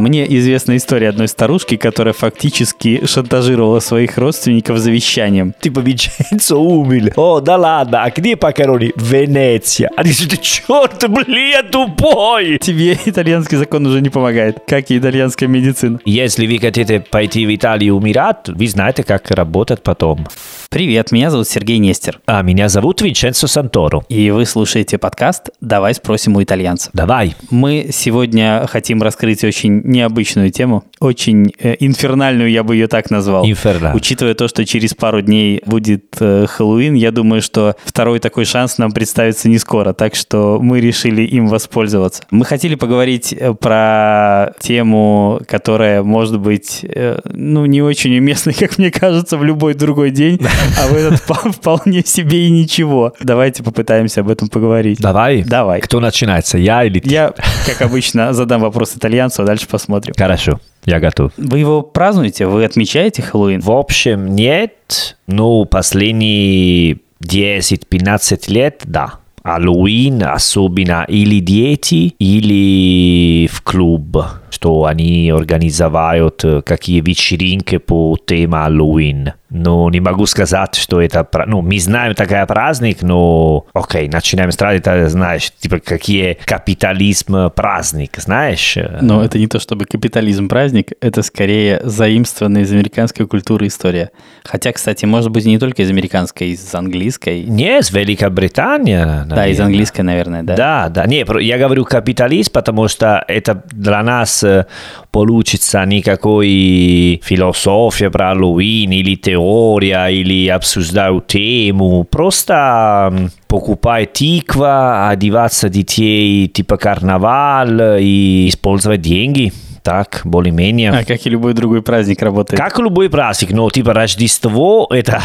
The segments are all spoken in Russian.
Мне известна история одной старушки, которая фактически шантажировала своих родственников завещанием. Типа Винченцо умер. О, да ладно, а где Пакарони? Венеция. Они что, черт, блин, я тупой. Тебе итальянский закон уже не помогает, как и итальянская медицина. Если вы хотите пойти в Италию умирать, вы знаете, как работать потом. Привет, меня зовут Сергей Нестер. А меня зовут Винченцо Санторо. И вы слушаете подкаст «Давай спросим у итальянца». Давай. Мы сегодня хотим раскрыть очень необычную тему, очень э, инфернальную, я бы ее так назвал. Инфернально. Учитывая то, что через пару дней будет э, Хэллоуин, я думаю, что второй такой шанс нам представится не скоро, так что мы решили им воспользоваться. Мы хотели поговорить э, про тему, которая может быть, э, ну, не очень уместной, как мне кажется, в любой другой день, а в этот впо- вполне себе и ничего. Давайте попытаемся об этом поговорить. Давай. Давай. Кто начинается, я или ты? Я, как обычно, задам вопрос итальянцу, а дальше посмотрим. Хорошо, я готов. Вы его празднуете? Вы отмечаете Хэллоуин? В общем, нет, но последние 10-15 лет, да. Хэллоуин, особенно или дети, или в клуб, что они организуют э, какие вечеринки по теме Хэллоуин. Но не могу сказать, что это... Ну, мы знаем такой праздник, но... Окей, начинаем а, знаешь, типа, какие капитализм праздник, знаешь? Но это не то чтобы капитализм праздник, это скорее заимствованная из американской культуры история. Хотя, кстати, может быть не только из американской, из английской. Не, с Великобритании, Да, из наверное. английской, наверное, да. Да, да. Не, я говорю капиталист, потому что это для нас э, получится никакой философия про Хэллоуин или теория, или обсуждаю тему. Просто покупай тиква, одеваться детей типа карнавал и использовать деньги. Так, более-менее. А как и любой другой праздник работает. Как любой праздник, но типа Рождество, это,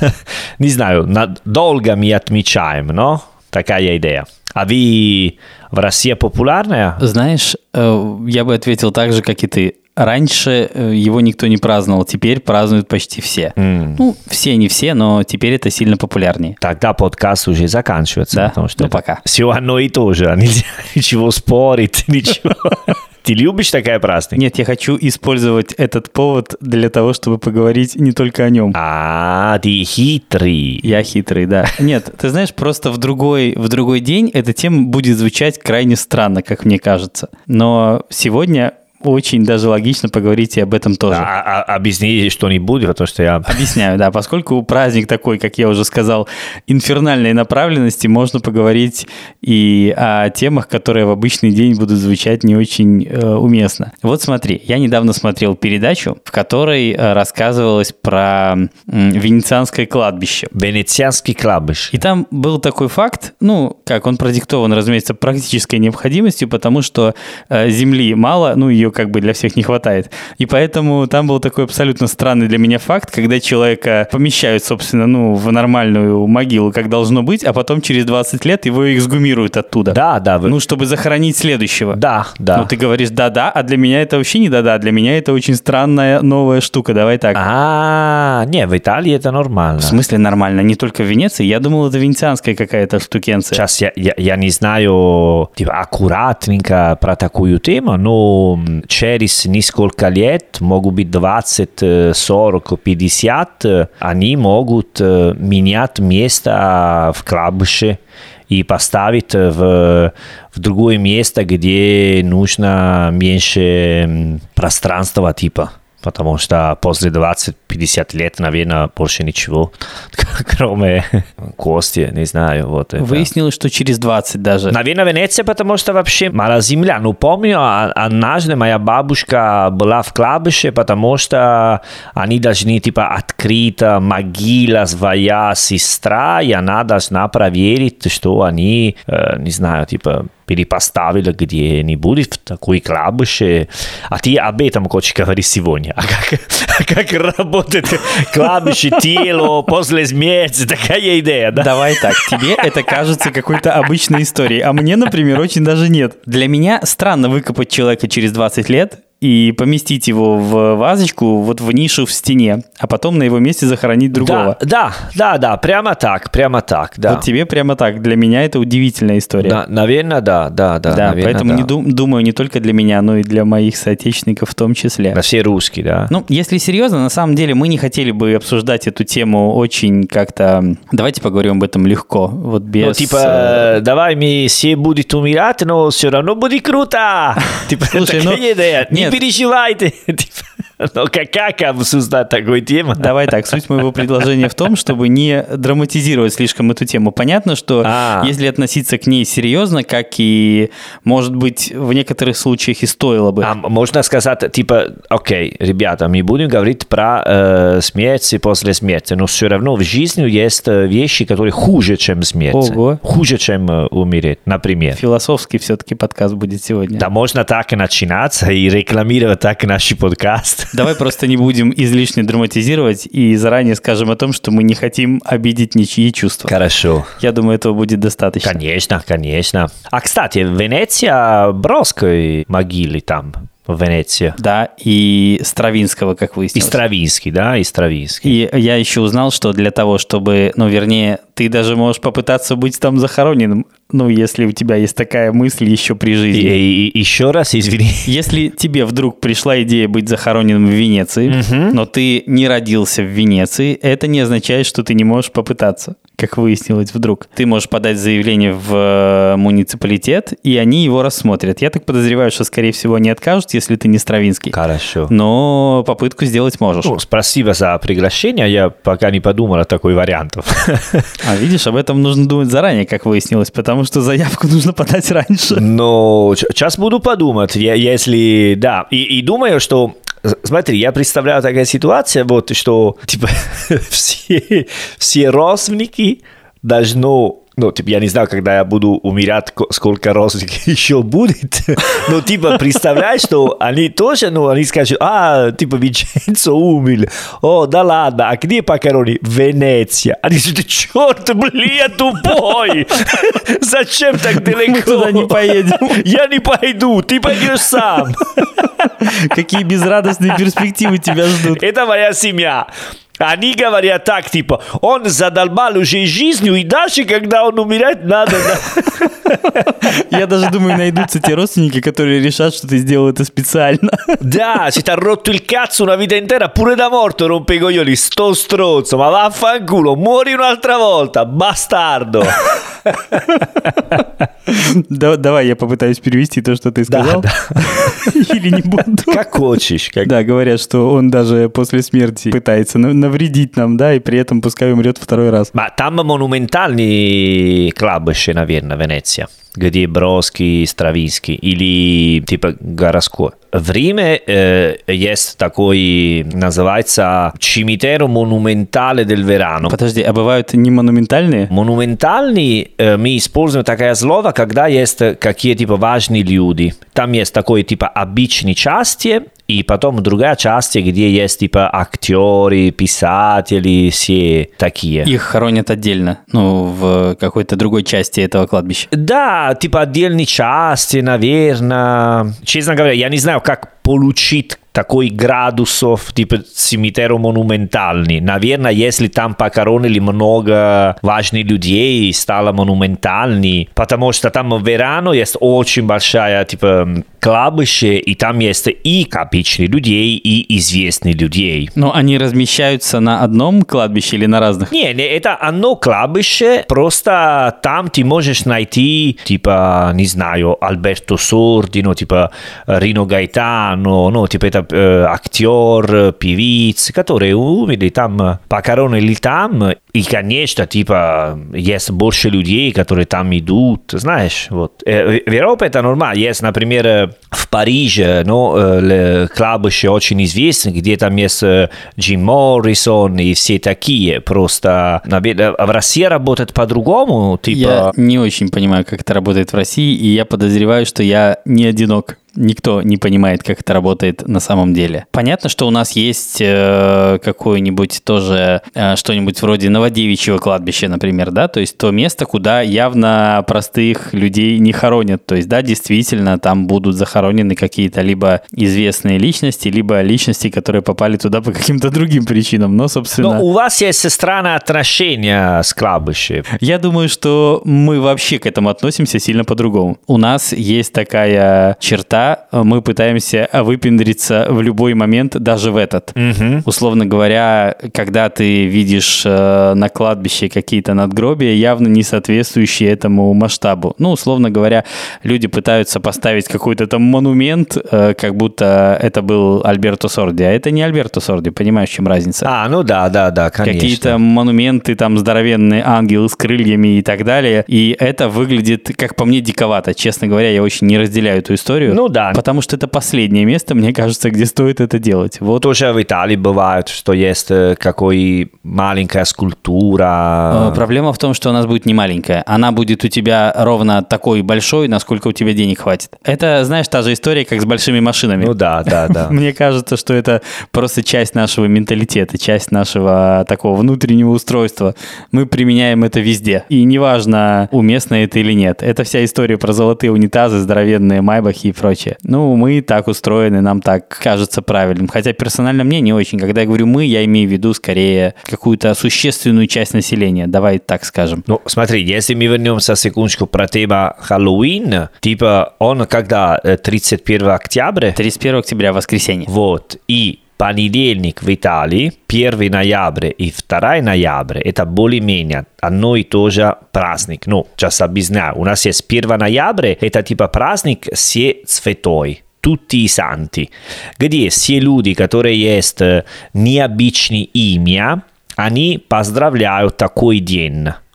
не знаю, на- долго мы отмечаем, но такая идея. А вы в России популярная? Знаешь, э, я бы ответил так же, как и ты. Раньше э, его никто не праздновал, теперь празднуют почти все. Ну, все не все, но теперь это сильно популярнее. Тогда подкаст уже заканчивается. Да? Потому что Ну, это пока. Все одно и то же, а нельзя ничего спорить, ничего. Ты любишь такой праздник? Нет, я хочу использовать этот повод для того, чтобы поговорить не только о нем. А, ты хитрый. Я хитрый, да. Нет, ты знаешь, просто в другой, в другой день эта тема будет звучать крайне странно, как мне кажется. Но сегодня очень даже логично поговорить и об этом тоже. А, а- объясни что-нибудь, потому что я... Объясняю, да, поскольку праздник такой, как я уже сказал, инфернальной направленности, можно поговорить и о темах, которые в обычный день будут звучать не очень э, уместно. Вот смотри, я недавно смотрел передачу, в которой э, рассказывалось про м, венецианское кладбище. Венецианский клабыш. И там был такой факт, ну, как он продиктован, разумеется, практической необходимостью, потому что э, земли мало, ну, ее как бы для всех не хватает. И поэтому там был такой абсолютно странный для меня факт, когда человека помещают, собственно, ну, в нормальную могилу, как должно быть, а потом через 20 лет его эксгумируют оттуда. Да, да. вы- Ну, чтобы захоронить следующего. Да, да. Ну, ты говоришь да-да, а для меня это вообще не да-да, для меня это очень странная новая штука, давай так. А, не, в Италии это нормально. В смысле нормально? Не только в Венеции? Я думал, это венецианская какая-то штукенция. Сейчас я, я, я не знаю типа, аккуратненько про такую тему, но несколько лет, могут быть 20, э, 40, 50, э, они могут э, менять место в клабыше и поставить в, в другое место, где нужно меньше пространства типа. Потому что после 20-50 лет, наверное, больше ничего, кроме кости, не знаю. Вот это. Выяснилось, что через 20 даже. Наверное, Венеция, потому что вообще мало земля. Ну, помню, а- однажды моя бабушка была в Клабыше, потому что они должны, типа, открыть могила своя сестра, и она должна проверить, что они, э, не знаю, типа, перепоставили где-нибудь в такой клабыше. А ты об этом хочешь говорить сегодня? А как, а как работает клабище, тело после смерти? Такая идея, да? Давай так, тебе это кажется какой-то обычной историей, а мне, например, очень даже нет. Для меня странно выкопать человека через 20 лет и поместить его в вазочку вот в нишу в стене, а потом на его месте захоронить другого. Да, да, да, да, прямо так, прямо так, да. Вот тебе прямо так. Для меня это удивительная история. Да, наверное, да, да, да. Да, наверное, поэтому да. не дум- думаю не только для меня, но и для моих соотечественников в том числе. На все русские, да. Ну, если серьезно, на самом деле мы не хотели бы обсуждать эту тему очень как-то... Давайте поговорим об этом легко, вот без... Ну, типа, э, э, давай мы все будет умирать, но все равно будет круто. Типа, Слушай, ну, идея. Не нет. Переживайте. Типа, Ну, как, как обсуждать такую тему? Давай так, суть моего предложения в том, чтобы не драматизировать слишком эту тему. Понятно, что А. если относиться к ней серьезно, как и, может быть, в некоторых случаях и стоило бы. А можно сказать, типа, окей, ребята, мы будем говорить про э, смерть и после смерти, но все равно в жизни есть э, вещи, которые хуже, чем смерть. Ого. Хуже, чем э, умереть, например. Философский все-таки подкаст будет сегодня. Да, можно так и начинаться и рекламировать так наш подкаст. Давай просто не будем излишне драматизировать и заранее скажем о том, что мы не хотим обидеть ничьи чувства. Хорошо. Я думаю, этого будет достаточно. Конечно, конечно. А, кстати, Венеция, Броской могилы там, в Венеции. Да, и Стравинского, как И выяснилось. Стравинский, да, и Стравинский. И я еще узнал, что для того, чтобы, ну, вернее, ты даже можешь попытаться быть там захороненным, ну, если у тебя есть такая мысль еще при жизни. и- и еще раз, извини. Если тебе вдруг пришла идея быть захороненным в Венеции, но ты не родился в Венеции, это не означает, что ты не можешь попытаться, как выяснилось вдруг. Ты можешь подать заявление в э, муниципалитет, и они его рассмотрят. Я так подозреваю, что, скорее всего, они откажут, если ты не Стравинский. Хорошо. Но попытку сделать можешь. Ну, спасибо за приглашение, я пока не подумал о такой вариантов. А видишь, об этом нужно думать заранее, как выяснилось, потому что заявку нужно подать раньше. Но сейчас буду подумать, я- если... Да, и, и думаю, что... Смотри, я представляю такая ситуация, вот, что, типа, все, все родственники должны... Ну, типа, я не знаю, когда я буду умирать, ко- сколько родственников еще будет. Но, типа, представляешь, что они тоже, ну, они скажут, а, типа, Винченцо умер. О, да ладно, а где похороны? Венеция. Они скажут, черт, блин, я тупой. Зачем так далеко? Мы туда не поедем. Я не пойду, ты пойдешь сам. Какие безрадостные перспективы тебя ждут. Это моя семья. Они говорят так, типа, он задолбал уже жизнью, и дальше, когда он умирает, надо... Я даже думаю, найдутся те родственники, которые решат, что ты сделал это специально. Da, si ti ha rotto il cazzo una vita intera, pure da morto rompe i coglioni, sto stronzo, ma vaffanculo, muori un'altra volta, bastardo. Да- давай я попытаюсь перевести то, что ты сказал. Или не буду. Как хочешь. Как... Да, говорят, что он даже после смерти пытается на- навредить нам, да, и при этом пускай умрет второй раз. Ma там монументальный кладбище, наверное, Венеция, где Броски, Стравинский или типа городской. В Риме э, есть такой, называется Cimitero Monumentale del Verano. Подожди, а бывают не монументальные? Монументальный э, мы используем такое слово, когда есть э, какие типа важные люди. Там есть такое типа обычные части, и потом другая часть, где есть типа актеры, писатели, все такие. Их хоронят отдельно, ну, в какой-то другой части этого кладбища. Да, типа отдельные части, наверное. Честно говоря, я не знаю, как получить такой градусов, типа цимитеру монументальный. Наверное, если там похоронили много важных людей, стало монументальный, потому что там в Верано есть очень большая, типа, кладбище, и там есть и обычные людей, и известные людей. Но они размещаются на одном кладбище или на разных? Не, не, это одно кладбище, просто там ты можешь найти, типа, не знаю, Альберто Сорди, ну, типа, Рино Гайтано, ну, типа, это актер, певиц, которые умерли там, похоронили там, и, конечно, типа, есть больше людей, которые там идут, знаешь, вот. В Европе это нормально, есть, например, в Париже, ну, э, л- кладбище очень известно, где там есть Джим Моррисон и все такие, просто, в России работает по-другому, типа... Я не очень понимаю, как это работает в России, и я подозреваю, что я не одинок. Никто не понимает, как это работает на самом деле. Понятно, что у нас есть э, какое-нибудь тоже э, что-нибудь вроде Новодевичьего кладбища, например, да, то есть то место, куда явно простых людей не хоронят. То есть, да, действительно, там будут захоронены какие-то либо известные личности, либо личности, которые попали туда по каким-то другим причинам. Но, собственно... Но у вас есть странное отношение с кладбищем. Я думаю, что мы вообще к этому относимся сильно по-другому. У нас есть такая черта, мы пытаемся выпендриться в любой момент, даже в этот. Угу. Условно говоря, когда ты видишь э, на кладбище какие-то надгробия, явно не соответствующие этому масштабу. Ну, условно говоря, люди пытаются поставить какой-то там монумент, э, как будто это был Альберто Сорди, а это не Альберто Сорди, понимаешь, в чем разница? А, ну да, да, да, конечно. Какие-то монументы, там здоровенные ангелы с крыльями и так далее. И это выглядит, как по мне, диковато. Честно говоря, я очень не разделяю эту историю. Ну да. Потому что это последнее место, мне кажется, где стоит это делать. Вот. Тоже в Италии бывает, что есть э, какой маленькая скульптура. Э, Проблема в том, что у нас будет не маленькая. Она будет у тебя ровно такой большой, насколько у тебя денег хватит. Это, знаешь, та же история, как с большими машинами. Ну да, да, да. Мне кажется, что это просто часть нашего менталитета, часть нашего такого внутреннего устройства. Мы применяем это везде. И неважно, уместно это или нет. Это вся история про золотые унитазы, здоровенные майбахи и прочее. Ну, мы так устроены, нам так кажется правильным. Хотя персонально мне не очень. Когда я говорю «мы», я имею в виду скорее какую-то существенную часть населения. Давай так скажем. Ну, смотри, если мы вернемся секундочку про тему Хэллоуин, типа он когда э, 31 октября, 31 октября, воскресенье. вот, и понедельник в Италии, 1 ноября и 2 ноября, это более-менее одно и то же праздник. Ну, сейчас объясняю. У нас есть 1 ноября, это типа праздник все святой. Tutti i santi, где все люди, которые есть э, необычные имя, они поздравляют такой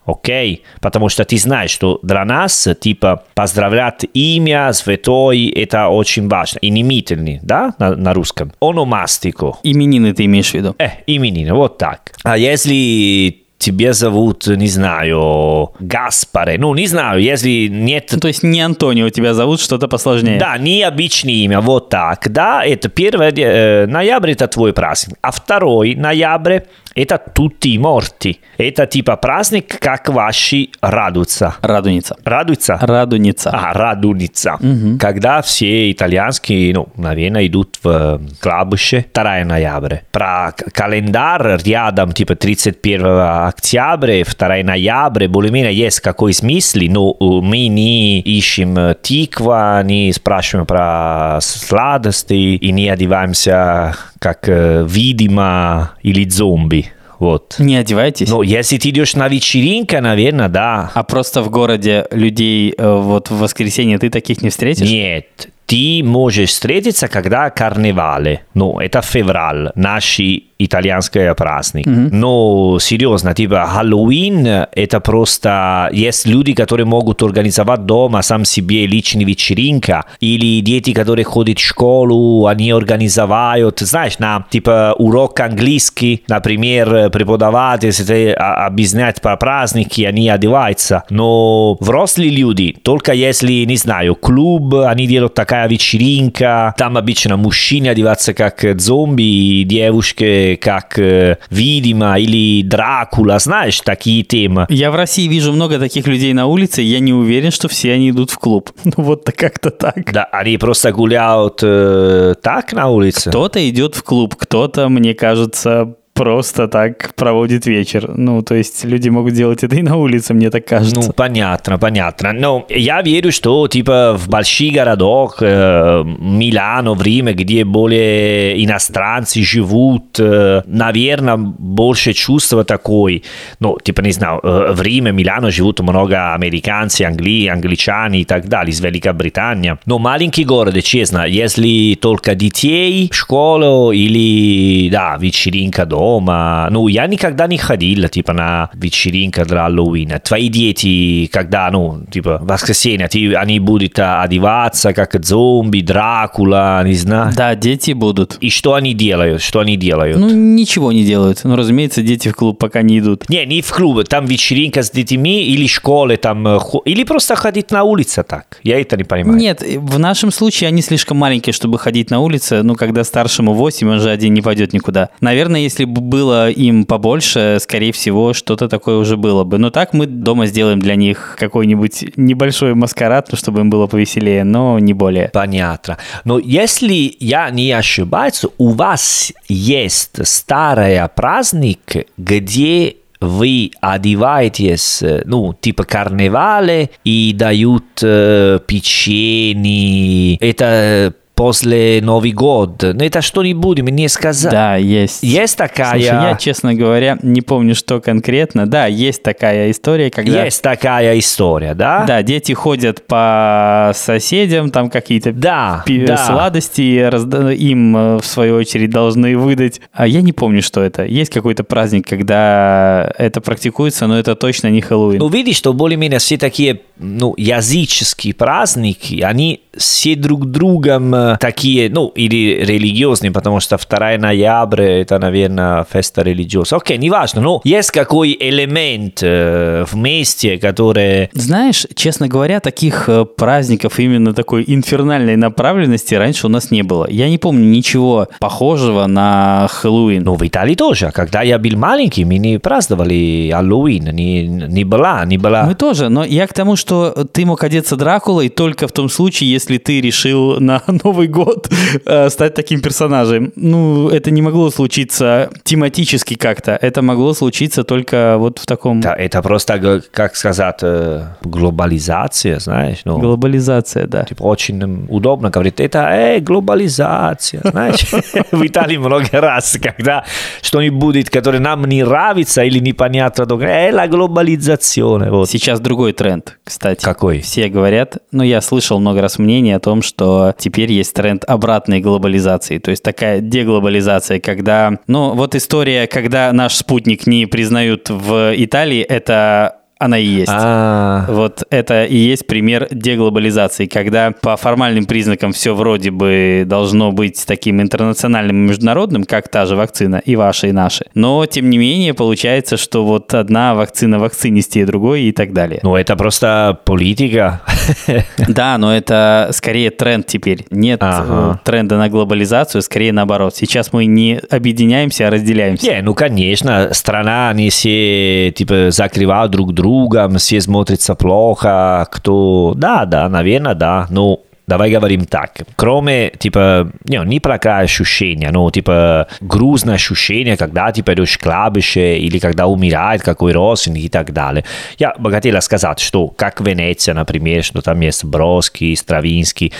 Окей? Потому что ты знаешь, что для нас, типа, поздравлять имя святой, это очень важно. Именительный, да, на, на русском? Ономастико. Именины ты имеешь в виду? Э, именины, вот так. А если тебе зовут, не знаю, Гаспаре, ну, не знаю, если нет... Ну, то есть не Антонио тебя зовут, что-то посложнее. Да, необычное имя, вот так, да, это 1 э, ноября, это твой праздник, а 2 ноября это tutti morti. Это типа праздник, как ваши радуются. Радуница. Радуются? Радуница. А, радуница. Когда все итальянские, ну, наверное, идут в кладбище 2 ноября. Про календарь рядом, типа 31 октября, 2 ноября, более-менее есть какой смысл, но э, мы не ищем э, тиква, не спрашиваем про сладости и не одеваемся как э, видимо или зомби. Вот. Не одевайтесь. Ну, если ты идешь на вечеринку, наверное, да. А просто в городе людей э, вот в воскресенье ты таких не встретишь? Нет, ты можешь встретиться, когда карнавале. Ну, это февраль, наш итальянский праздник. Но серьезно, типа Хэллоуин, это просто... Есть люди, которые могут организовать дома сам себе личная вечеринка, или дети, которые ходят в школу, они организовывают, знаешь, на типа урок английский, например, преподаватель, если объяснять про праздники, они одеваются. Но взрослые люди, только если, не знаю, клуб, они делают такая вечеринка, там обычно мужчины одеваются как зомби, и девушки как э, видимо или Дракула, знаешь, такие темы. Я в России вижу много таких людей на улице, и я не уверен, что все они идут в клуб. Ну вот как-то так. Да, они просто гуляют э, так на улице. Кто-то идет в клуб, кто-то, мне кажется, просто так проводит вечер. Ну, то есть люди могут делать это и на улице, мне так кажется. Ну, понятно, понятно. Но я верю, что типа в больших городах, э, Милано, в Риме, где более иностранцы живут, э, наверное, больше чувства такой. Ну, типа, не знаю, э, в Риме, Милано живут много американцев, англи, англичане и так далее, из Великобритании. Но маленький город, честно, если только детей школу или, да, вечеринка дома, дома. Ну, я никогда не ходил, типа, на вечеринку для Хэллоуина. Твои дети, когда, ну, типа, воскресенье, ты, они будут одеваться, как зомби, Дракула, не знаю. Да, дети будут. И что они делают? Что они делают? Ну, ничего не делают. Ну, разумеется, дети в клуб пока не идут. Не, не в клуб, там вечеринка с детьми или школы там, э, или просто ходить на улице так. Я это не понимаю. Нет, в нашем случае они слишком маленькие, чтобы ходить на улице. Ну, когда старшему 8, он же один не пойдет никуда. Наверное, если было им побольше, скорее всего, что-то такое уже было бы. Но так мы дома сделаем для них какой-нибудь небольшой маскарад, ну, чтобы им было повеселее, но не более. Понятно. Но если я не ошибаюсь, у вас есть старый праздник, где вы одеваетесь, ну, типа карнавале, и дают э, печенье. Это после Новый год. Ну, это что-нибудь мне сказать. Да, есть. Есть такая... Слушай, я, честно говоря, не помню, что конкретно. Да, есть такая история, когда... Есть такая история, да? Да, дети ходят по соседям, там какие-то Да, пи- да. сладости разда- им, э, в свою очередь, должны выдать. А я не помню, что это. Есть какой-то праздник, когда это практикуется, но это точно не Хэллоуин. Ну, видишь, что более-менее все такие ну, языческие праздники, они все друг другом э, такие, ну, или религиозные, потому что 2 ноября это, наверное, феста религиоза. Окей, неважно, но есть какой элемент э, вместе, который... Знаешь, честно говоря, таких э, праздников именно такой инфернальной направленности раньше у нас не было. Я не помню ничего похожего на Хэллоуин. Ну, в Италии тоже. Когда я был маленький, мы не праздновали Хэллоуин, не, не была, не была... Мы тоже, но я к тому, что ты мог одеться Дракулой только в том случае, если ты решил на Новый год э, стать таким персонажем. Ну, это не могло случиться тематически как-то. Это могло случиться только вот в таком... Да, это просто, как сказать, э, глобализация, знаешь, ну... Глобализация, да. Типа, очень удобно говорить, это э, глобализация, знаешь. В Италии много раз, когда что-нибудь будет, которое нам не нравится или непонятно, э, la глобализация. Вот. Сейчас другой тренд, кстати. Какой? Все говорят, ну, я слышал много раз мнение о том, что теперь есть тренд обратной глобализации, то есть такая деглобализация, когда, ну, вот история, когда наш спутник не признают в Италии, это она и есть. А, Вот это и есть пример деглобализации, когда по формальным признакам все вроде бы должно быть таким интернациональным и международным, как та же вакцина, и ваша, и наши. Но, тем не менее, получается, что вот одна вакцина вакцинистее другой и так далее. ну, это просто политика. Да, но это скорее тренд теперь. Нет Ага. э, тренда на глобализацию, скорее наоборот. Сейчас мы не объединяемся, а разделяемся. Не, ну, конечно, страна, они все, типа, закрывают друг друга, все смотрятся плохо, кто... Да, да, наверное, да, ну... Давай говорим так. Кроме, типа, не, не плохое ощущение, но, типа, грустное ощущение, когда, типа, в кладбище или когда умирает какой родственник и так далее. Я бы хотел сказать, что, как Венеция, например, что там есть Броски, Стравинский,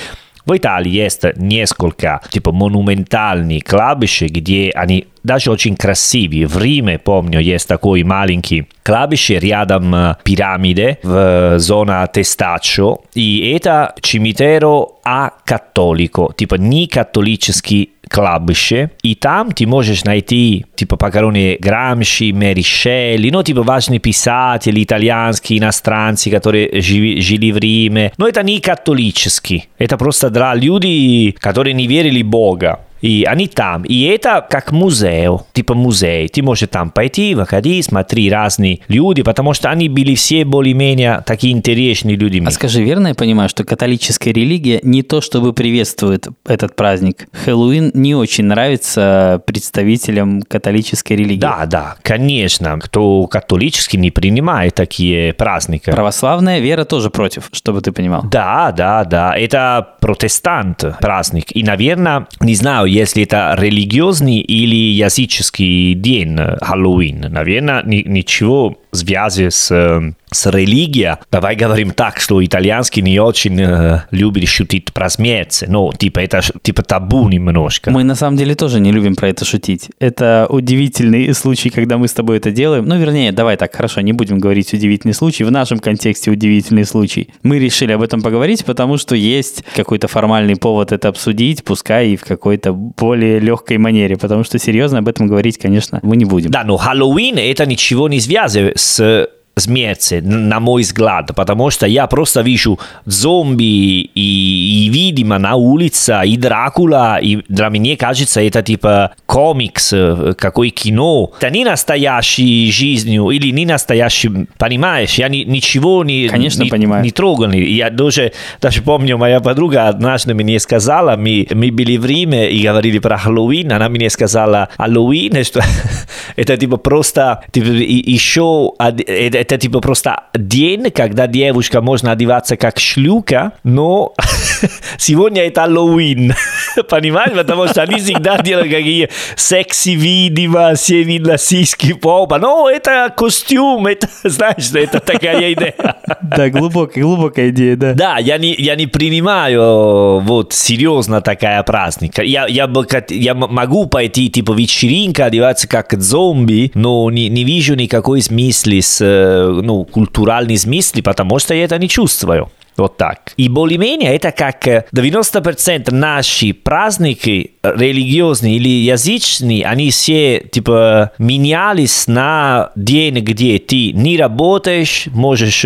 в Италии есть несколько типа монументальных кладбищ, где они даже очень красивые. В Риме, помню, есть такой маленький кладбище рядом э, пирамиды в э, зона Тестачо. И это цимитеро а католико, типа не католический кладбище. И там ты можешь найти типа похороны Грамши, Мэри Шелли, ну типа важные писатели итальянские, иностранцы, которые жили, жили в Риме. Но это не католический. Это просто для людей, которые не верили в Бога. И они там. И это как музей, типа музей. Ты можешь там пойти, выходить, смотри разные люди, потому что они были все более-менее такие интересные люди. А скажи, верно я понимаю, что католическая религия не то чтобы приветствует этот праздник? Хэллоуин не очень нравится представителям католической религии. Да, да, конечно. Кто католический не принимает такие праздники. Православная вера тоже против, чтобы ты понимал. Да, да, да. Это протестант праздник. И, наверное, не знаю, если это религиозный или языческий день Хэллоуин. Наверное, ни- ничего связи с, с религией. Давай говорим так, что итальянский не очень э, любит шутить про смерть. Ну, типа, это типа табу немножко. Мы на самом деле тоже не любим про это шутить. Это удивительный случай, когда мы с тобой это делаем. Ну, вернее, давай так, хорошо, не будем говорить удивительный случай. В нашем контексте удивительный случай. Мы решили об этом поговорить, потому что есть какой-то формальный повод это обсудить, пускай и в какой-то более легкой манере, потому что серьезно об этом говорить, конечно, мы не будем. Да, но Хэллоуин это ничего не связано с смерти, на мой взгляд, потому что я просто вижу зомби и, и видимо на улице, и Дракула, и для меня кажется, это типа комикс, какой кино. Это не настоящей жизнью или не настоящим, понимаешь? Я ни, ничего не, Конечно, не, понимаю. не трогал. Я даже, даже помню, моя подруга однажды мне сказала, мы, мы были в Риме и говорили про Хэллоуин, она мне сказала, Хэллоуин, что это типа просто типа, еще это, это типа просто день, когда девушка можно одеваться как шлюка, но сегодня это Хэллоуин. Понимаешь? Потому что они всегда делают какие секси-видео, все видно сиськи, попа. Но это костюм, это, знаешь, это такая идея. Да, глубокая, глубокая идея, да. Да, я не, я не принимаю вот серьезно такая праздник. Я, я, я могу пойти, типа, вечеринка, одеваться как зомби, но не, не вижу никакой смысла с ну, культуральный смысл, потому что я это не чувствую. Вот так. И более-менее это как 90% наши праздники религиозные или язычные, они все типа менялись на день, где ты не работаешь, можешь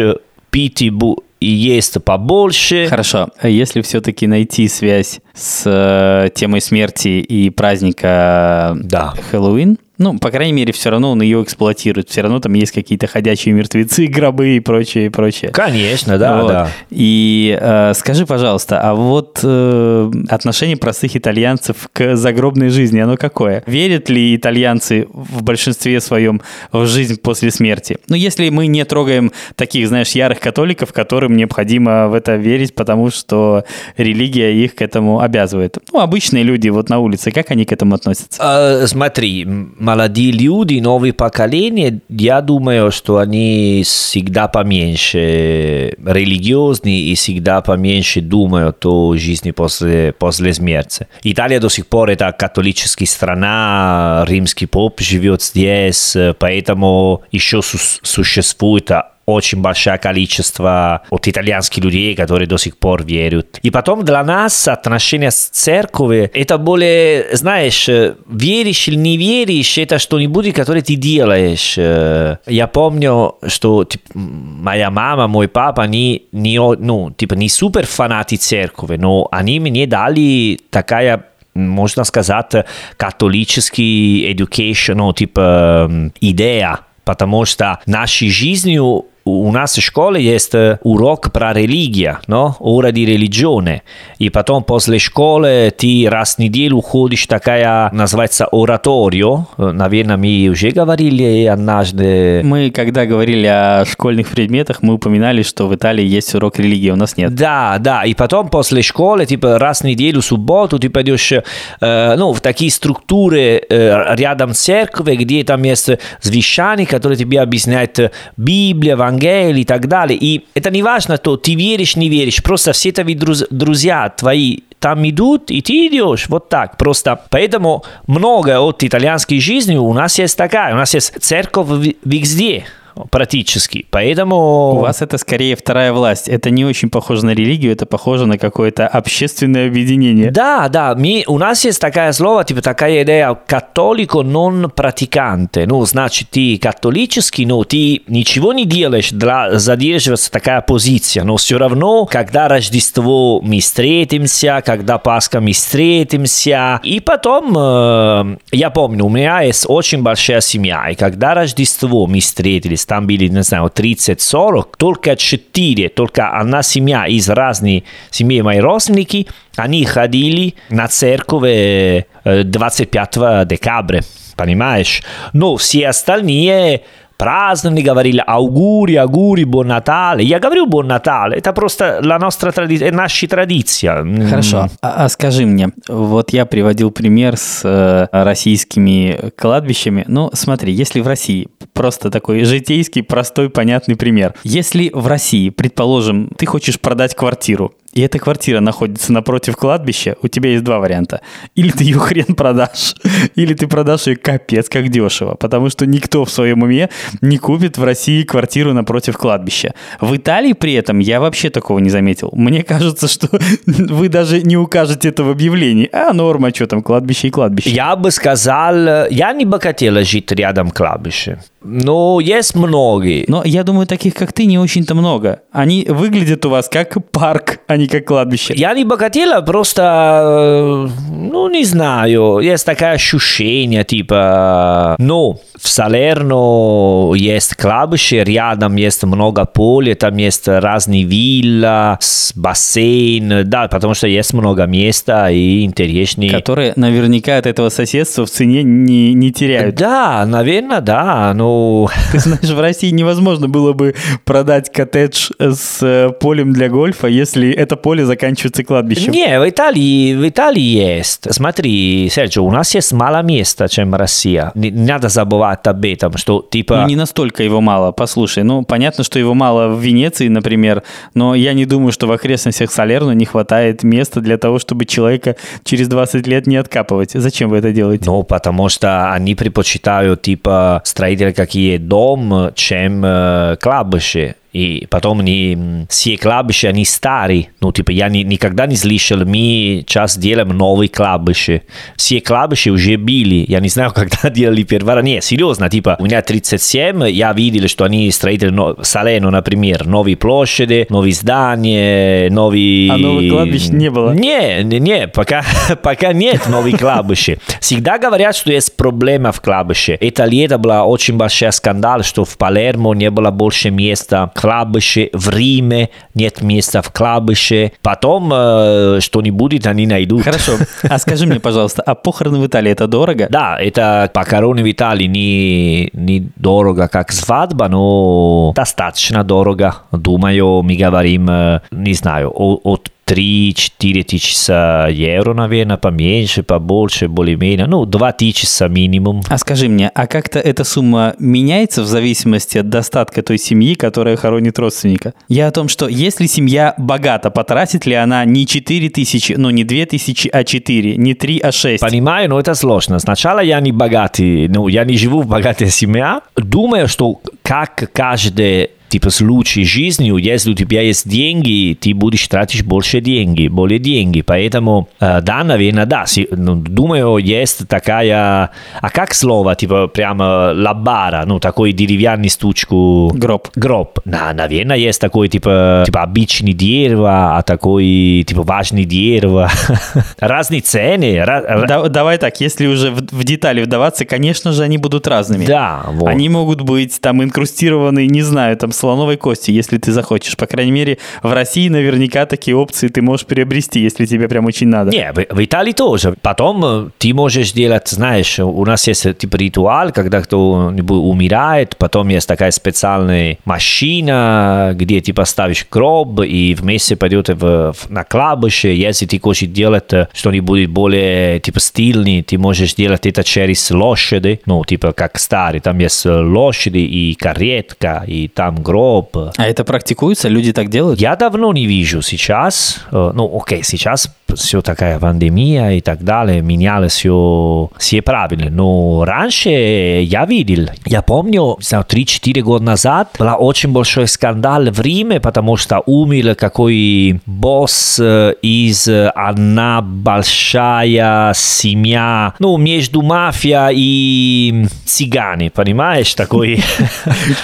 пить и, и есть побольше. Хорошо. Если все-таки найти связь с э, темой смерти и праздника да. Хэллоуин, ну, по крайней мере, все равно он ее эксплуатирует. Все равно там есть какие-то ходячие мертвецы, гробы и прочее, и прочее. Конечно, да, вот. да. И э, скажи, пожалуйста, а вот э, отношение простых итальянцев к загробной жизни, оно какое? Верят ли итальянцы в большинстве своем в жизнь после смерти? Ну, если мы не трогаем таких, знаешь, ярых католиков, которым необходимо в это верить, потому что религия их к этому обязывает. Ну, обычные люди вот на улице, как они к этому относятся? А, смотри, молодые люди, новые поколения, я думаю, что они всегда поменьше религиозные и всегда поменьше думают о жизни после, после смерти. Италия до сих пор это католическая страна, римский поп живет здесь, поэтому еще существует очень большое количество от итальянских людей, которые до сих пор верят. И потом для нас отношения с церковью, это более, знаешь, веришь или не веришь, это что-нибудь, которое ты делаешь. Я помню, что типа, моя мама, мой папа, они не, ну, типа, не супер фанаты церкви, но они мне дали такая можно сказать, католический education, ну, типа, идея, потому что нашей жизнью у нас в школе есть урок про религию, no? Ора di religione. И потом после школы ты раз в неделю ходишь такая, называется, ораторио. Наверное, мы уже говорили однажды. Мы, когда говорили о школьных предметах, мы упоминали, что в Италии есть урок религии, у нас нет. Да, да. И потом после школы, типа раз в неделю, в субботу, ты пойдешь э, ну, в такие структуры э, рядом с церковью, где там есть звещание, которые тебе объясняют Библия, Евангелие, Евангелие и так далее. И это не важно, то ты веришь, не веришь, просто все твои друзья твои там идут, и ты идешь, вот так, просто. Поэтому много от итальянской жизни у нас есть такая, у нас есть церковь везде, практически. Поэтому... У вас это скорее вторая власть. Это не очень похоже на религию, это похоже на какое-то общественное объединение. Да, да. Мы, у нас есть такая слово, типа такая идея католико non практиканте. Ну, значит, ты католический, но ты ничего не делаешь для задерживаться такая позиция. Но все равно, когда Рождество мы встретимся, когда Пасха мы встретимся. И потом, э, я помню, у меня есть очень большая семья. И когда Рождество мы встретились, там были, не знаю, 30-40, только 4, только одна семья из разных семей, мои родственники, они ходили на церковь 25 декабря, понимаешь? Но все остальные праздновали, говорили аугури, аугури, buon Natale. Я говорю buon Natale, это просто la nostra тради... наша традиция. Хорошо, а, а скажи мне, вот я приводил пример с э, российскими кладбищами. Ну, смотри, если в России просто такой житейский, простой, понятный пример. Если в России, предположим, ты хочешь продать квартиру, и эта квартира находится напротив кладбища, у тебя есть два варианта. Или ты ее хрен продашь, или ты продашь ее капец как дешево, потому что никто в своем уме не купит в России квартиру напротив кладбища. В Италии при этом я вообще такого не заметил. Мне кажется, что вы даже не укажете это в объявлении. А норма, что там, кладбище и кладбище. Я бы сказал, я не бы хотел жить рядом кладбище. Ну, есть многие. Но я думаю, таких, как ты, не очень-то много. Они выглядят у вас как парк, а не как кладбище. Я не бы хотела, просто, ну, не знаю, есть такое ощущение, типа, ну, в Салерно есть кладбище, рядом есть много поля, там есть разные вилла, бассейн, да, потому что есть много места и интереснее. Которые наверняка от этого соседства в цене не, не теряют. Да, наверное, да, ну... Ты знаешь, в России невозможно было бы продать коттедж с полем для гольфа, если это поле заканчивается кладбищем. Не, в Италии, в Италии есть. Смотри, Серджо, у нас есть мало места, чем Россия. Не надо забывать об этом, что типа... Ну, не настолько его мало. Послушай, ну, понятно, что его мало в Венеции, например, но я не думаю, что в окрестностях Салерно не хватает места для того, чтобы человека через 20 лет не откапывать. Зачем вы это делаете? Ну, потому что они предпочитают, типа, строители какие дом, чем э, кладбище. И потом они, все кладбища, они старые. Ну, типа, я ни, никогда не слышал, мы сейчас делаем новые кладбища. Все кладбища уже были. Я не знаю, когда делали первый раз. Нет, серьезно, типа, у меня 37, я видел, что они строили но... Салено, например, новые площади, новые здания, новые... А новых кладбищ не было? Не, не, не пока, пока нет новых кладбищ. Всегда говорят, что есть проблема в кладбище. Это лето был очень большой скандал, что в Палермо не было больше места кладбище, в Риме нет места в кладбище. Потом э, что-нибудь они найдут. Хорошо. А скажи мне, пожалуйста, а похороны в Италии это дорого? Да, это похороны в Италии не, не дорого, как свадьба, но достаточно дорого. Думаю, мы говорим, э, не знаю, от 3-4 тысячи евро, наверное, поменьше, побольше, более-менее. Ну, 2 тысячи минимум. А скажи мне, а как-то эта сумма меняется в зависимости от достатка той семьи, которая хоронит родственника? Я о том, что если семья богата, потратит ли она не 4 тысячи, ну, не 2 тысячи, а 4, не 3, а 6? Понимаю, но это сложно. Сначала я не богатый, ну, я не живу в богатой семье. Думаю, что как каждый типа случай жизнью, если у тебя есть деньги, ты будешь тратить больше деньги, более деньги. Поэтому, э, да, наверное, да. Ну, думаю, есть такая... А как слово? Типа прямо лабара, ну, такой деревянный стучку... Гроб. Гроб. Да, наверное, есть такой, типа, типа обычный дерево, а такой, типа, важный дерево. Разные цены. Да, давай так, если уже в, в детали вдаваться, конечно же, они будут разными. Да, вот. Они могут быть там инкрустированы, не знаю, там слоновой кости, если ты захочешь. По крайней мере, в России наверняка такие опции ты можешь приобрести, если тебе прям очень надо. Не, в, Италии тоже. Потом э, ты можешь делать, знаешь, у нас есть типа ритуал, когда кто-нибудь умирает, потом есть такая специальная машина, где ты поставишь гроб и вместе пойдет в, в, на кладбище. Если ты хочешь делать э, что-нибудь более типа стильный, ты можешь делать это через лошади, ну, типа как старый, там есть лошади и каретка, и там гроб. А это практикуется? Люди так делают? Я давно не вижу сейчас. Э, ну, окей, сейчас все такая пандемия и так далее, менялось все, все правильно. Но раньше я видел, я помню, 3-4 года назад был очень большой скандал в Риме, потому что умер какой босс из одна большая семья, ну, между мафия и цыгане, понимаешь, такой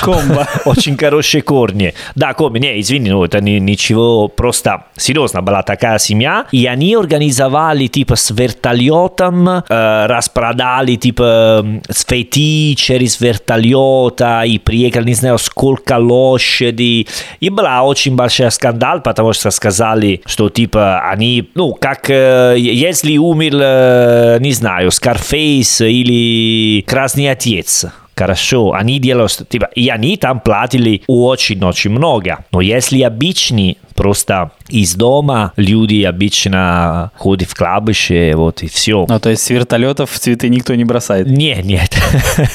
комбо. Очень хорошие корни. Да, корни, не, извини, ну, это ничего, просто серьезно была такая семья, и они организовали типа с вертолетом, э, распродали типа фети через вертолета и приехали, не знаю, сколько лошади. И была очень большой скандал, потому что сказали, что типа они, ну, как э, если умер, э, не знаю, Скарфейс или Красный Отец хорошо. Они делают, типа, и они там платили очень-очень много. Но если обычный Просто из дома люди обычно ходят в клабище, вот и все. Ну, то есть с вертолетов цветы никто не бросает? Нет, нет.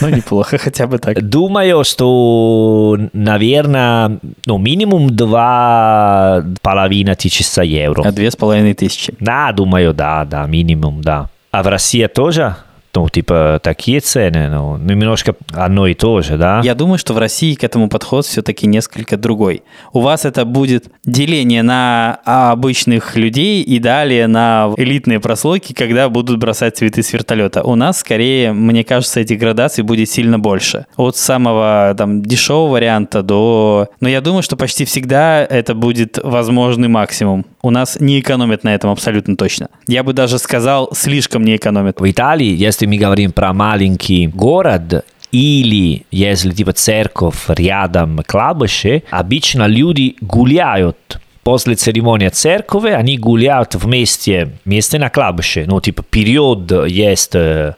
Ну, неплохо, хотя бы так. Думаю, что, наверное, ну, минимум два половина тысячи евро. А две с половиной тысячи? Да, думаю, да, да, минимум, да. А в России тоже? Ну, типа, такие цены, ну, немножко одно и то же, да? Я думаю, что в России к этому подход все-таки несколько другой. У вас это будет деление на обычных людей и далее на элитные прослойки, когда будут бросать цветы с вертолета. У нас, скорее, мне кажется, этих градаций будет сильно больше. От самого там дешевого варианта до... Но я думаю, что почти всегда это будет возможный максимум. У нас не экономят на этом абсолютно точно. Я бы даже сказал, слишком не экономят. В Италии, если мы говорим про маленький город, или если типа церковь рядом кладбище, обычно люди гуляют после церемонии церкви они гуляют вместе, вместе на кладбище. Ну, типа, период есть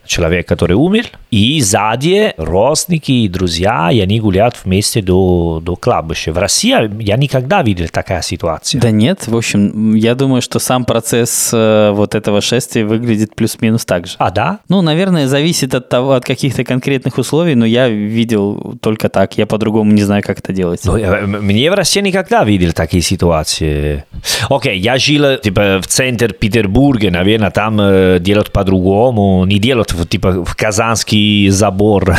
человек, который умер, и сзади родственники и друзья, и они гуляют вместе до, до кладбища. В России я никогда видел такая ситуация. Да нет, в общем, я думаю, что сам процесс вот этого шествия выглядит плюс-минус так же. А, да? Ну, наверное, зависит от того, от каких-то конкретных условий, но я видел только так. Я по-другому не знаю, как это делать. Ну, мне в России никогда видел такие ситуации. Окей, okay, я жил типа в центре Петербурга, наверное, там э, делают по-другому, не делают типа в Казанский забор.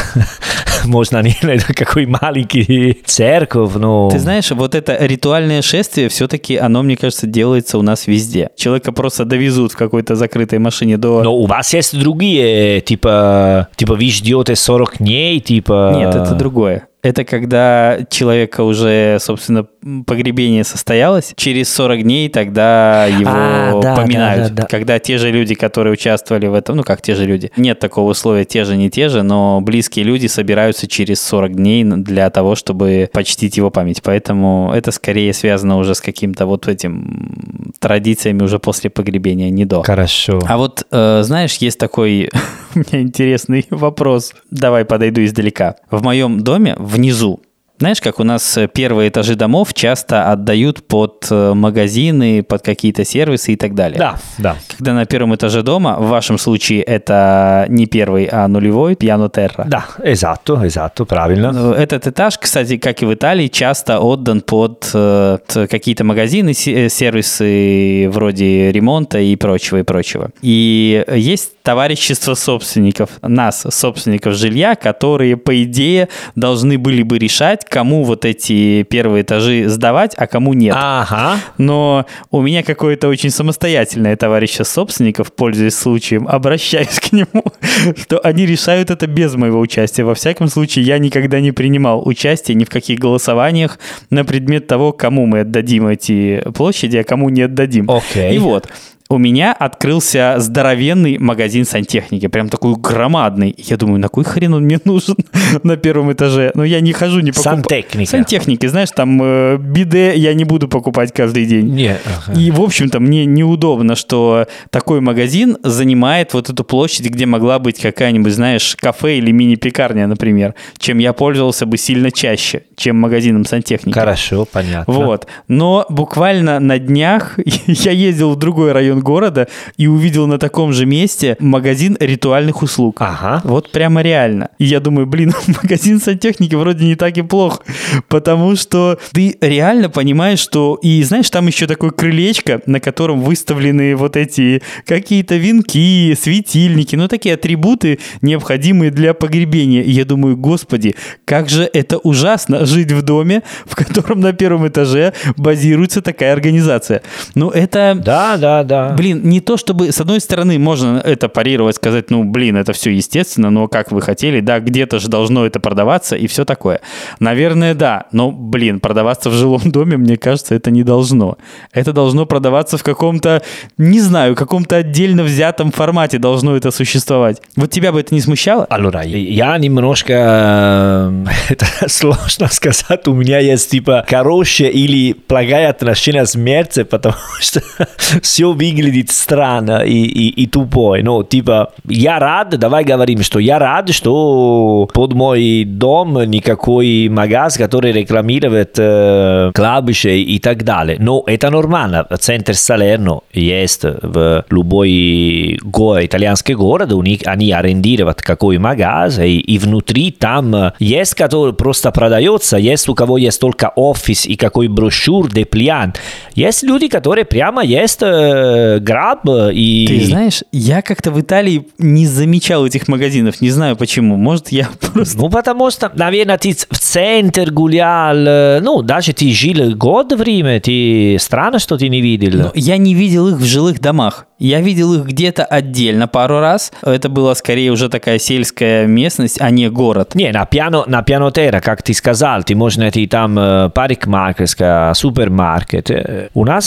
Можно не какой маленький церковь, но... Ты знаешь, вот это ритуальное шествие, все-таки оно, мне кажется, делается у нас везде. Человека просто довезут в какой-то закрытой машине до... Но у вас есть другие, типа, типа вы ждете 40 дней, типа... Нет, это другое. Это когда человека уже, собственно, погребение состоялось. Через 40 дней тогда его а, да, поминают. Да, да, да. Когда те же люди, которые участвовали в этом, ну как те же люди, нет такого условия, те же, не те же, но близкие люди собираются через 40 дней для того, чтобы почтить его память. Поэтому это скорее связано уже с каким-то вот этим традициями уже после погребения, не до. Хорошо. А вот, э, знаешь, есть такой у меня интересный вопрос. Давай подойду издалека. В моем доме внизу знаешь, как у нас э, первые этажи домов часто отдают под э, магазины, под какие-то сервисы и так далее. Да, да. Когда на первом этаже дома, в вашем случае это не первый, а нулевой, пьяно терра. Да, эзатто, эзатто, правильно. Ну, этот этаж, кстати, как и в Италии, часто отдан под э, какие-то магазины, сервисы вроде ремонта и прочего, и прочего. И есть товарищество собственников, нас, собственников жилья, которые, по идее, должны были бы решать, кому вот эти первые этажи сдавать, а кому нет. Ага. Но у меня какое-то очень самостоятельное товарище собственников, пользуясь случаем, обращаюсь к нему, что они решают это без моего участия. Во всяком случае, я никогда не принимал участие ни в каких голосованиях на предмет того, кому мы отдадим эти площади, а кому не отдадим. Okay. И вот, у меня открылся здоровенный магазин сантехники, прям такой громадный. Я думаю, на кой хрен он мне нужен на первом этаже? Но ну, я не хожу, не покупаю. Сантехника. Сантехники, знаешь, там э, биде я не буду покупать каждый день. Нет. Ага. И, в общем-то, мне неудобно, что такой магазин занимает вот эту площадь, где могла быть какая-нибудь, знаешь, кафе или мини-пекарня, например, чем я пользовался бы сильно чаще, чем магазином сантехники. Хорошо, понятно. Вот. Но буквально на днях я ездил в другой район города и увидел на таком же месте магазин ритуальных услуг. Ага. Вот прямо реально. И я думаю, блин, магазин сантехники вроде не так и плохо, потому что ты реально понимаешь, что... И знаешь, там еще такое крылечко, на котором выставлены вот эти какие-то венки, светильники, ну такие атрибуты, необходимые для погребения. И я думаю, господи, как же это ужасно жить в доме, в котором на первом этаже базируется такая организация. Ну это... Да, да, да блин, не то чтобы, с одной стороны, можно это парировать, сказать, ну, блин, это все естественно, но как вы хотели, да, где-то же должно это продаваться и все такое. Наверное, да, но, блин, продаваться в жилом доме, мне кажется, это не должно. Это должно продаваться в каком-то, не знаю, каком-то отдельно взятом формате должно это существовать. Вот тебя бы это не смущало? Allora, я немножко, это сложно сказать, у меня есть типа хорошее или плохое отношение с смерти, потому что все выглядит выглядит странно и, и, и тупой. Ну, типа, я рад, давай говорим, что я рад, что под мой дом никакой магаз, который рекламирует э, клабище и так далее. Но это нормально. Центр Салерно есть в любой город, итальянский город, у них они арендируют какой магаз, и, и внутри там есть, который просто продается, есть у кого есть только офис и какой брошюр, деплиан. Есть люди, которые прямо есть э, граб и... Ты знаешь, я как-то в Италии не замечал этих магазинов, не знаю почему. Может, я просто... Ну, потому что, наверное, ты в центр гулял, э, ну, даже ты жил год в Риме, ты странно, что ты не видел. Но я не видел их в жилых домах. Я видел их где-то отдельно пару раз. Это была скорее уже такая сельская местность, а не город. Не, на пиано, на пиано терра, как ты сказал, ты можешь найти там э, парикмахерская, супермаркет. Э, У нас,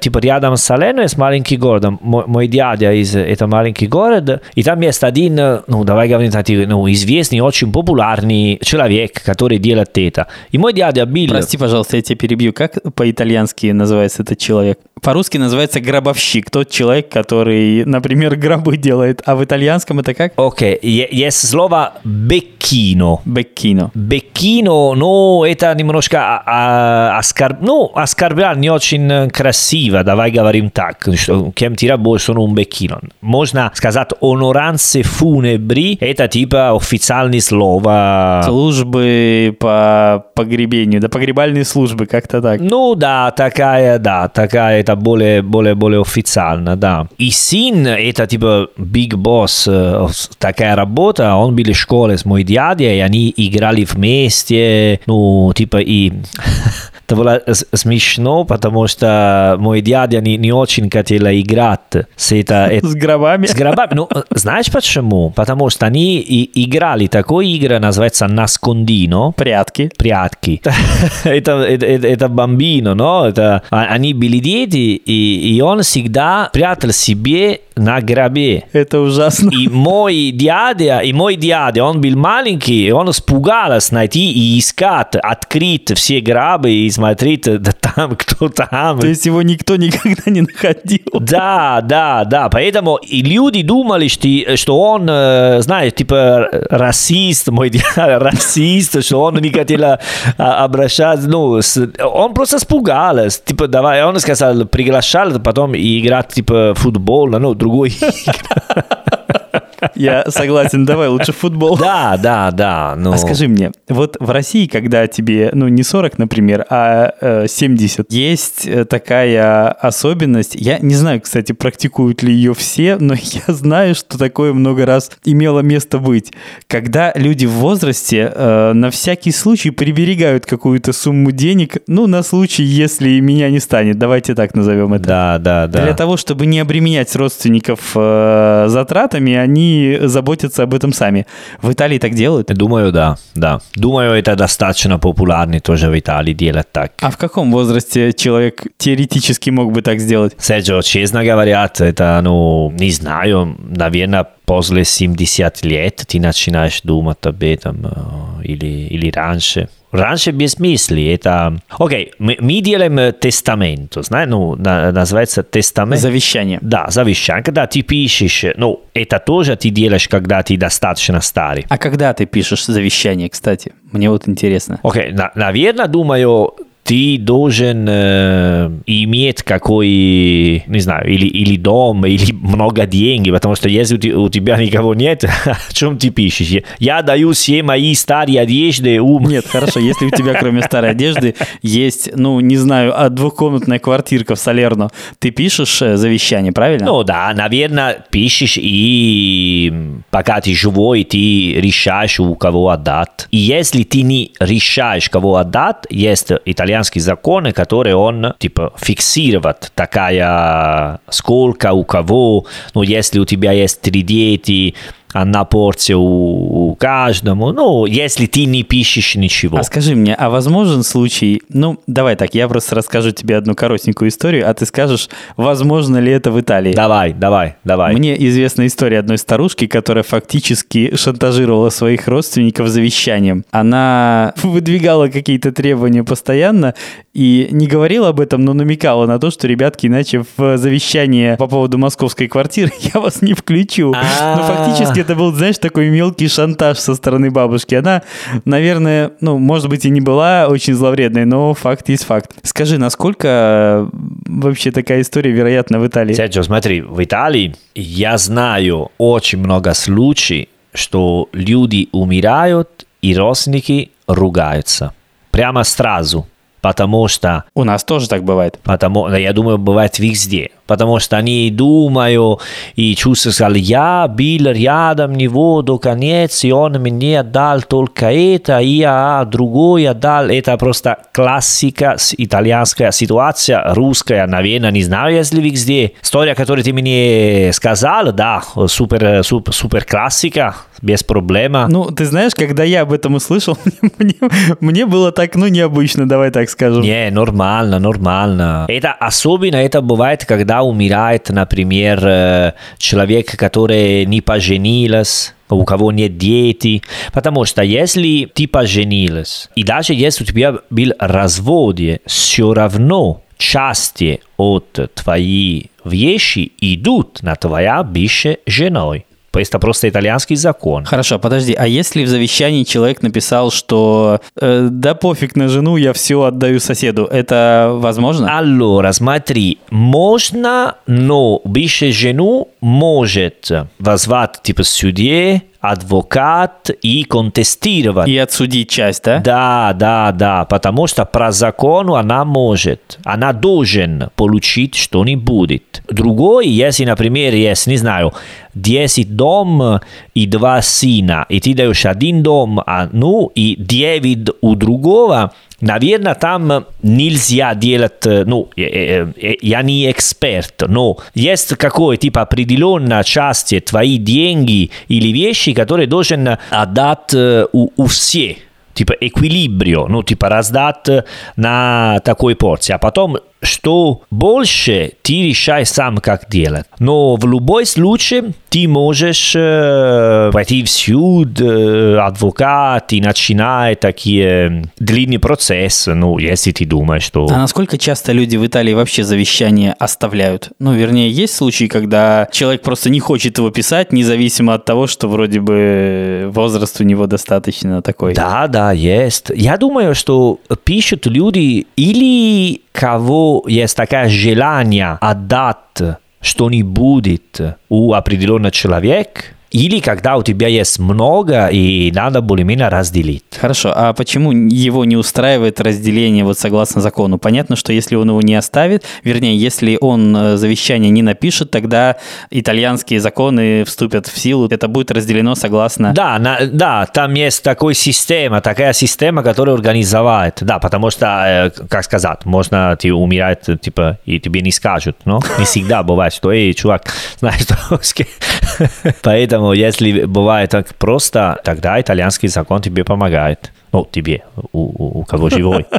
типа, рядом с Салерно есть маленький город. Мо- Мой дядя из этого маленький город. И там есть один, э, ну, давай говорим, ну, известный, очень популярный человек, который делает это. И мой дядя Билл... Прости, пожалуйста, я тебя перебью. Как по-итальянски называется этот человек? По-русски называется гробовщик. Тот человек, который, например, гробы делает. А в итальянском это как? Окей, е- есть слово «беккино». Беккино. Беккино, ну, это немножко а- а- оскорб... ну, оскорблять не очень э, красиво, давай говорим так, кем работаешь, он un беккино. Можно сказать оноранцы фунебри, это типа официальное слово. Службы по погребению. Да погребальные службы, как-то так. Ну да, такая, да, такая, это более, более, более официально, да. И сын, это типа Big Boss, э, такая работа, он был в школе с мой дядей, и они играли вместе, ну, типа и... Это было смешно, потому что мой дядя не, не очень хотел играть с это, это- С гробами. с гробами. Ну, знаешь почему? Потому что они и играли такой игры, называется Наскондино, Прятки. прятки. это, это, это, это бомбино, но это, а- они были дети, и, и он всегда прятал себе на гробе. Это ужасно. И мой дядя, и мой дядя, он был маленький, и он испугался найти и искать, открыть все гробы и смотреть, да там кто там. То есть его никто никогда не находил. Да, да, да. Поэтому и люди думали, что, что он, э, знаешь, типа расист, мой дядя расист, что он не хотел а, обращаться, ну, с- он просто испугался. Типа, давай, он сказал, приглашал потом играть, типа, футбол, ну, другой. Я согласен, давай лучше футбол. Да, да, да. Ну, А скажи мне, вот в России, когда тебе, ну, не 40, например, а э, 70, есть э, такая особенность, я не знаю, кстати, практикуют ли ее все, но я знаю, что такое много раз имело место быть, когда люди в возрасте э, на всякий случай приберегают какую-то сумму денег, ну, на случай, если меня не станет, давайте так назовем это. Да, да, да. Для того, чтобы не обременять родственников э, затратами, они заботятся об этом сами. В Италии так делают? Думаю, да, да. Думаю, это достаточно популярно тоже в Италии делать так. А в каком возрасте человек теоретически мог бы так сделать? Серджио, честно говоря, это, ну, не знаю, наверное, после 70 лет ты начинаешь думать об этом, или, или раньше. Раньше без мысли, это... Окей, мы, мы делаем тестамент, знаешь, ну, на- называется тестамент. Завещание. Да, завещание, когда ты пишешь, ну, это тоже ты делаешь, когда ты достаточно старый. А когда ты пишешь завещание, кстати? Мне вот интересно. Окей, на- наверное, думаю, ты должен э, иметь какой, не знаю, или, или дом, или много денег, потому что если у, те- у тебя никого нет, о чем ты пишешь? Я, я даю все мои старые одежды ум. Нет, хорошо, если у тебя кроме старой одежды есть, ну, не знаю, а двухкомнатная квартирка в Салерно, ты пишешь э, завещание, правильно? Ну да, наверное, пишешь и пока ты живой, ты решаешь, у кого отдать. И если ты не решаешь, кого отдать, есть итальянские законы, которые он, типа, фиксирует такая, сколько у кого, ну, если у тебя есть три дети, одна порция у, у каждому. Ну, если ты не пишешь ничего. А скажи мне, а возможен случай, ну, давай так, я просто расскажу тебе одну коротенькую историю, а ты скажешь, возможно ли это в Италии? Давай, давай, давай. Мне известна история одной старушки, которая фактически шантажировала своих родственников завещанием. Она выдвигала какие-то требования постоянно и не говорила об этом, но намекала на то, что, ребятки, иначе в завещание по поводу московской квартиры я вас не включу. А. Но фактически это был, знаешь, такой мелкий шантаж со стороны бабушки. Она, наверное, ну, может быть, и не была очень зловредной, но факт есть факт. Скажи, насколько э, вообще такая история вероятна в Италии? Серджио, смотри, в Италии я знаю очень много случаев, что люди умирают и родственники ругаются. Прямо сразу. Потому что У нас тоже так бывает. Потому, я думаю, бывает везде. Потому что они думают и чувствуют, сказали, я был рядом него до конец, и он мне дал только это, и я другое дал. Это просто классика итальянская ситуация, русская, наверное, не знаю, если везде. История, которую ты мне сказал, да, супер, супер, супер классика, без проблема. Ну, ты знаешь, когда я об этом услышал, мне, мне было так, ну, необычно, давай так скажем. Не, нормально, нормально. Это особенно это бывает, когда умирает, например, э, человек, который не поженился, у кого нет дети. Потому что если ты поженилась, и даже если у тебя был развод, все равно части от твоей вещи идут на твоя бывшая женой. Это просто итальянский закон. Хорошо, подожди, а если в завещании человек написал, что э, да пофиг на жену, я все отдаю соседу, это возможно? Allora, смотри, можно, но бывшая жену может вызвать типа судье, адвокат и контестировать. И отсудить часть, да? Да, да, да, потому что по закону она может, она должен получить что-нибудь. Другой, если, например, есть, не знаю, 10 дом и два сына, и ты даешь один дом, а, ну, и 9 у другого, Наверное, там нельзя делать, э, ну, э, э, э, я не эксперт, но есть какой типа определенная часть твои деньги или вещи, которые должен отдать э, у, у всех. Типа эквилибрио, ну, типа раздать на такой порции. А потом, что больше, ты решай сам, как делать. Но в любой случае ты можешь э, пойти в суд, э, адвокат и начинать такие длинные процессы, ну, если ты думаешь, что... А насколько часто люди в Италии вообще завещание оставляют? Ну, вернее, есть случаи, когда человек просто не хочет его писать, независимо от того, что вроде бы возраст у него достаточно такой. Да, да, есть. Я думаю, что пишут люди или кого есть такое желание отдать что-нибудь у определенного человека, или когда у тебя есть много и надо более-менее разделить. Хорошо, а почему его не устраивает разделение вот согласно закону? Понятно, что если он его не оставит, вернее, если он э, завещание не напишет, тогда итальянские законы вступят в силу, это будет разделено согласно... Да, на- да, там есть такая система, такая система, которая организовывает. Да, потому что, э, как сказать, можно ты умирать, типа, и тебе не скажут, но не всегда бывает, что, эй, чувак, знаешь, что... Поэтому, если бывает так просто, тогда итальянский закон тебе помогает. Ну, тебе, у, у- у кого живой.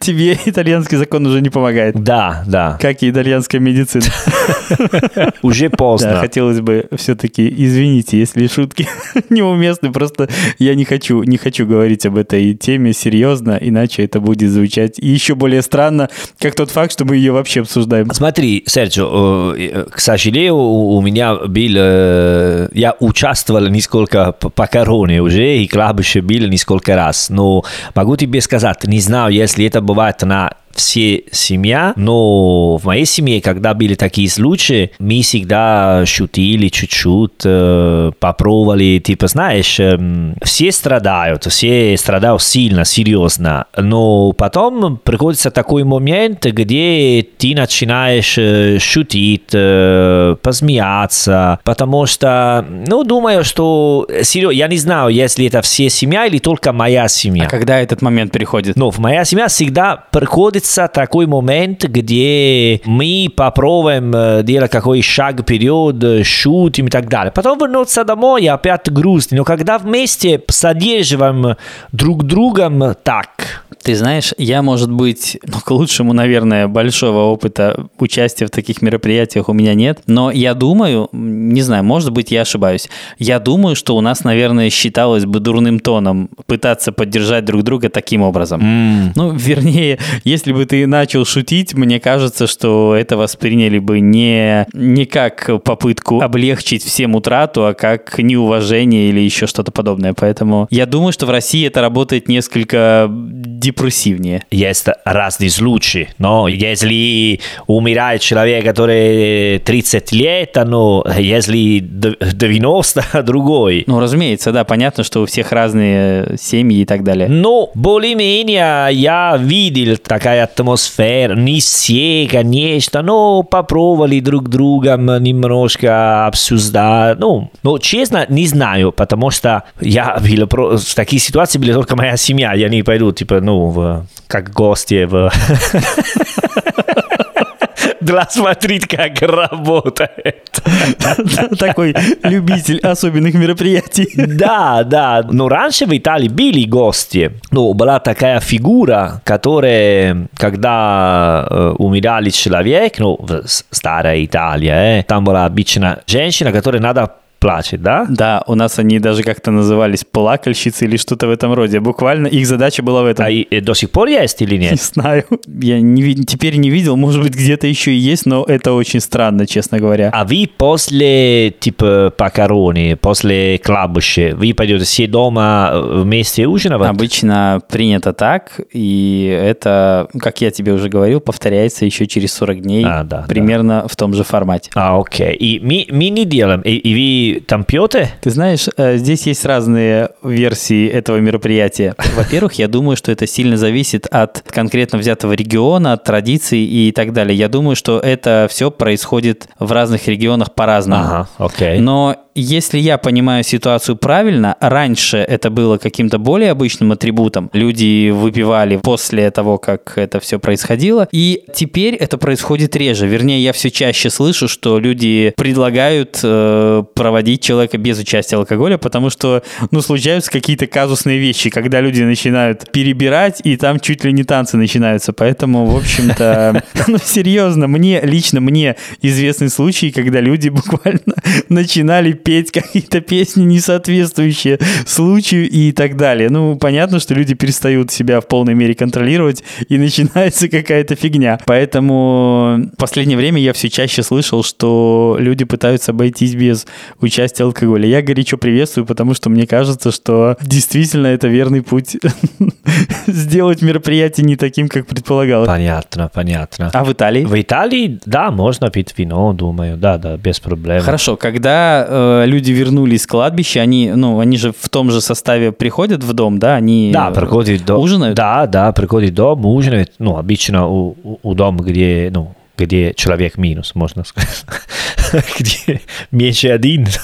Тебе итальянский закон уже не помогает. Да, да, Как и итальянская медицина. уже Да, поздно. хотелось бы все-таки, извините, если шутки неуместны, просто я не хочу, не хочу говорить об этой теме серьезно, иначе это будет звучать еще более странно, как тот факт, что мы ее вообще обсуждаем. Смотри, Серджио, э, к сожалению, у меня был... э, Я участвовал несколько по короне уже, и клабище был несколько раз. Но могу тебе сказать, не знаю, если это бывает на все семья, но в моей семье, когда были такие случаи, мы всегда шутили чуть-чуть, э, попробовали, типа, знаешь, эм, все страдают, все страдают сильно, серьезно, но потом приходится такой момент, где ты начинаешь э, шутить, э, посмеяться, потому что, ну, думаю, что, серьезно, я не знаю, если это все семья или только моя семья. А когда этот момент приходит? Но в моя семья всегда приходится начнется такой момент, где мы попробуем делать какой шаг вперед, шутим и так далее. Потом вернуться домой и опять грустно. Но когда вместе содерживаем друг другом так, ты знаешь, я, может быть, ну, к лучшему, наверное, большого опыта участия в таких мероприятиях у меня нет, но я думаю, не знаю, может быть, я ошибаюсь, я думаю, что у нас, наверное, считалось бы дурным тоном пытаться поддержать друг друга таким образом. Mm. Ну, вернее, если бы ты начал шутить, мне кажется, что это восприняли бы не, не как попытку облегчить всем утрату, а как неуважение или еще что-то подобное. Поэтому я думаю, что в России это работает несколько депрессивнее. Есть разные случаи, но если умирает человек, который 30 лет, ну, если 90, другой. Ну, разумеется, да, понятно, что у всех разные семьи и так далее. Но более-менее я видел такая атмосфера, не все, конечно, но попробовали друг другом немножко обсуждать. Ну, но честно, не знаю, потому что я видел, в такие ситуации были только моя семья, я не пойду, типа, ну, в, как гости в... Для смотреть, как работает. Такой любитель особенных мероприятий. Да, да. Но раньше в Италии были гости. Ну, была такая фигура, которая, когда э, умирали человек, ну, в старая Италия, э, там была обычно женщина, которой надо плачет, да? Да, у нас они даже как-то назывались плакальщицы или что-то в этом роде. Буквально их задача была в этом. А и, и до сих пор есть или нет? Не знаю. Я не, теперь не видел, может быть, где-то еще и есть, но это очень странно, честно говоря. А вы после, типа, покорони, после клабуши, вы пойдете все дома э, вместе ужинать? Обычно принято так, и это, как я тебе уже говорил, повторяется еще через 40 дней, а, да, примерно да. в том же формате. А, окей. И мы, мы не делаем, и, и вы там пьете? Ты знаешь, э, здесь есть разные версии этого мероприятия. Во-первых, я думаю, что это сильно зависит от конкретно взятого региона, от традиций и так далее. Я думаю, что это все происходит в разных регионах по-разному. Ага, окей. Но если я понимаю ситуацию правильно, раньше это было каким-то более обычным атрибутом. Люди выпивали после того, как это все происходило. И теперь это происходит реже. Вернее, я все чаще слышу, что люди предлагают э, проводить человека без участия алкоголя, потому что, ну, случаются какие-то казусные вещи, когда люди начинают перебирать, и там чуть ли не танцы начинаются. Поэтому, в общем-то, ну, серьезно, мне, лично мне известны случаи, когда люди буквально начинали петь какие-то песни, не соответствующие случаю и так далее. Ну, понятно, что люди перестают себя в полной мере контролировать, и начинается какая-то фигня. Поэтому в последнее время я все чаще слышал, что люди пытаются обойтись без участия алкоголя. Я горячо приветствую, потому что мне кажется, что действительно это верный путь сделать мероприятие не таким, как предполагалось. Понятно, понятно. А в Италии? В Италии, да, можно пить вино, думаю, да, да, без проблем. Хорошо, когда э, люди вернулись с кладбища, они, ну, они же в том же составе приходят в дом, да, они да, приходят до... ужинают? Да, да, приходят в дом, ужинают, ну, обычно у, у, у дома, где, ну, где человек минус, можно сказать. где меньше один.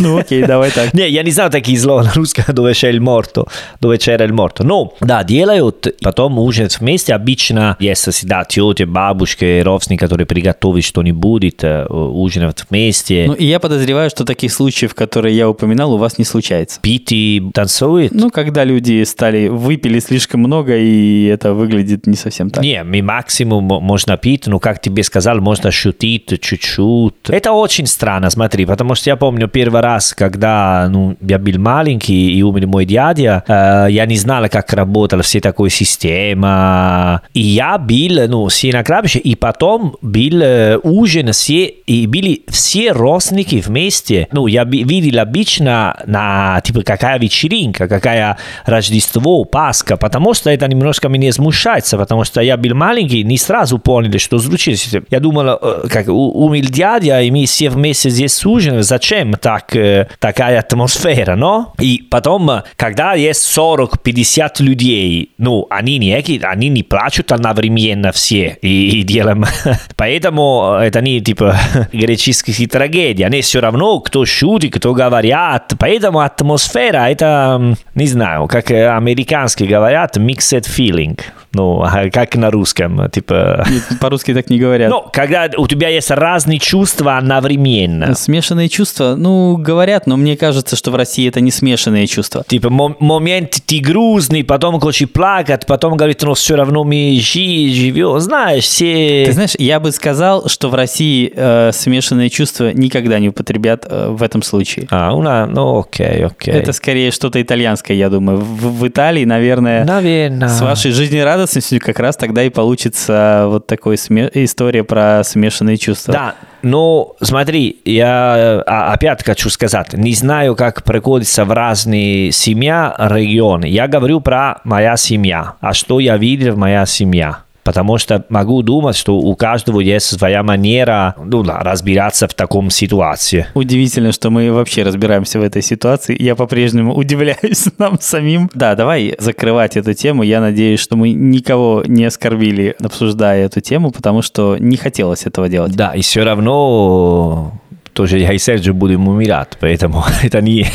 Ну окей, давай так. Не, я не знаю такие слова на русском, dove c'è il morto, dove c'era il morto. Но, да, делают, потом ужинают вместе. Обычно есть всегда тети, бабушки, родственники, которые приготовят что-нибудь, ужинают вместе. Ну, и я подозреваю, что таких случаев, которые я упоминал, у вас не случается. Пить и танцует? Ну, когда люди стали, выпили слишком много, и это выглядит не совсем так. Не, мы максимум можно пить, но, как тебе сказал, можно шутить чуть-чуть. Это очень странно, смотри, потому что я помню первый раз, когда ну, я был маленький и умер мой дядя, э, я не знал, как работала вся такая система. И я был ну, все на кладбище, и потом был э, ужин, все, и были все родственники вместе. Ну, я видел обычно на, типа, какая вечеринка, какая Рождество, Пасха, потому что это немножко меня смущается, потому что я был маленький, не сразу понял, что случилось. Я думал, как умер дядя, и мы все вместе здесь ужинаем, зачем так? э, такая атмосфера, но? И потом, э, когда есть 40-50 людей, ну, они не, они не плачут одновременно все и, и делаем. Поэтому это не типа греческие трагедии. Они все равно, кто шутит, кто говорят. Поэтому атмосфера, это, не знаю, как американские говорят, mixed feeling. Ну, как на русском, типа... По-русски так не говорят. Ну, когда у тебя есть разные чувства одновременно. Смешанные чувства, ну, говорят, но мне кажется, что в России это не смешанные чувства. Типа, момент ты грустный, потом хочешь плакать, потом говорит, ну, все равно мы жи, живем. Знаешь, все... Ты знаешь, я бы сказал, что в России э, смешанные чувства никогда не употребят э, в этом случае. А, una... ну, окей, окей. Это скорее что-то итальянское, я думаю. В, в Италии, наверное, наверное, с вашей жизнерадостностью как раз тогда и получится вот такой сме... история про смешанные чувства. Да, ну, смотри, я а, опять хочу сказать, не знаю, как приходится в разные семья, регионы. Я говорю про моя семья, а что я видел в моя семья потому что могу думать, что у каждого есть своя манера ну, да, разбираться в таком ситуации. Удивительно, что мы вообще разбираемся в этой ситуации. Я по-прежнему удивляюсь нам самим. Да, давай закрывать эту тему. Я надеюсь, что мы никого не оскорбили, обсуждая эту тему, потому что не хотелось этого делать. Да, и все равно тоже я и Серджио будем умирать, поэтому это не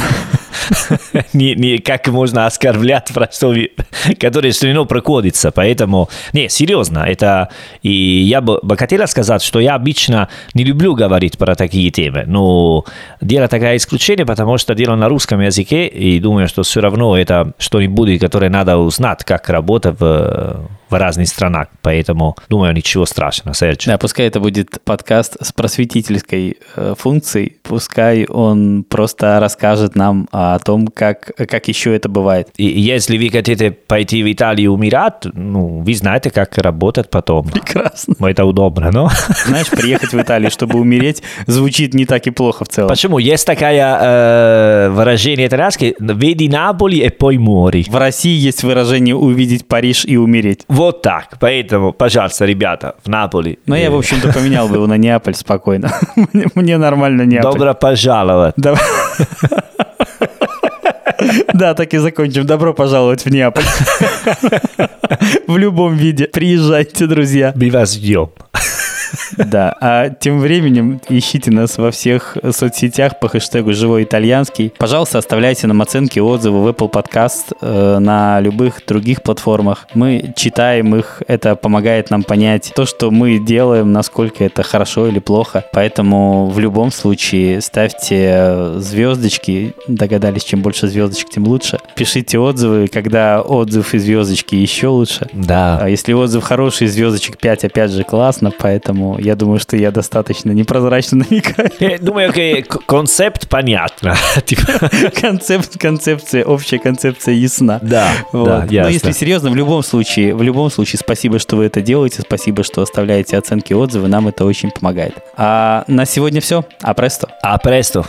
не, не как можно оскорблять простого, который все равно проходится. Поэтому, не, серьезно, это... И я бы, бы хотела сказать, что я обычно не люблю говорить про такие темы, но дело такое исключение, потому что дело на русском языке, и думаю, что все равно это что-нибудь, которое надо узнать, как работать в в разных странах. Поэтому, думаю, ничего страшного, Серж. Да, пускай это будет подкаст с просветительской э, функцией. Пускай он просто расскажет нам о том, как, как еще это бывает. И если вы хотите пойти в Италию умирать, ну, вы знаете, как работать потом. Прекрасно. Это удобно, но... Знаешь, приехать в Италию, чтобы умереть, звучит не так и плохо в целом. Почему? Есть такое э, выражение итальянское «Веди Наполи и poi muori». В России есть выражение «увидеть Париж и умереть». Вот так. Поэтому, пожалуйста, ребята, в Наполи. Ну, я, в общем-то, поменял бы его на Неаполь спокойно. Мне нормально Неаполь. Добро пожаловать. Да, так и закончим. Добро пожаловать в Неаполь. В любом виде. Приезжайте, друзья. Мы вас ждем. Да, а тем временем ищите нас во всех соцсетях по хэштегу «Живой итальянский». Пожалуйста, оставляйте нам оценки, отзывы в Apple Podcast, э, на любых других платформах. Мы читаем их, это помогает нам понять то, что мы делаем, насколько это хорошо или плохо. Поэтому в любом случае ставьте звездочки, догадались, чем больше звездочек, тем лучше. Пишите отзывы, когда отзыв и звездочки еще лучше. Да. А если отзыв хороший, звездочек 5, опять же, классно, поэтому я думаю, что я достаточно непрозрачно намекаю. Я думаю, окей, концепт понятно. Типа. Концепт, концепция, общая концепция ясна. Да, вот. да, Но если серьезно, в любом случае, в любом случае, спасибо, что вы это делаете, спасибо, что оставляете оценки, отзывы, нам это очень помогает. А на сегодня все. А престо. А престо.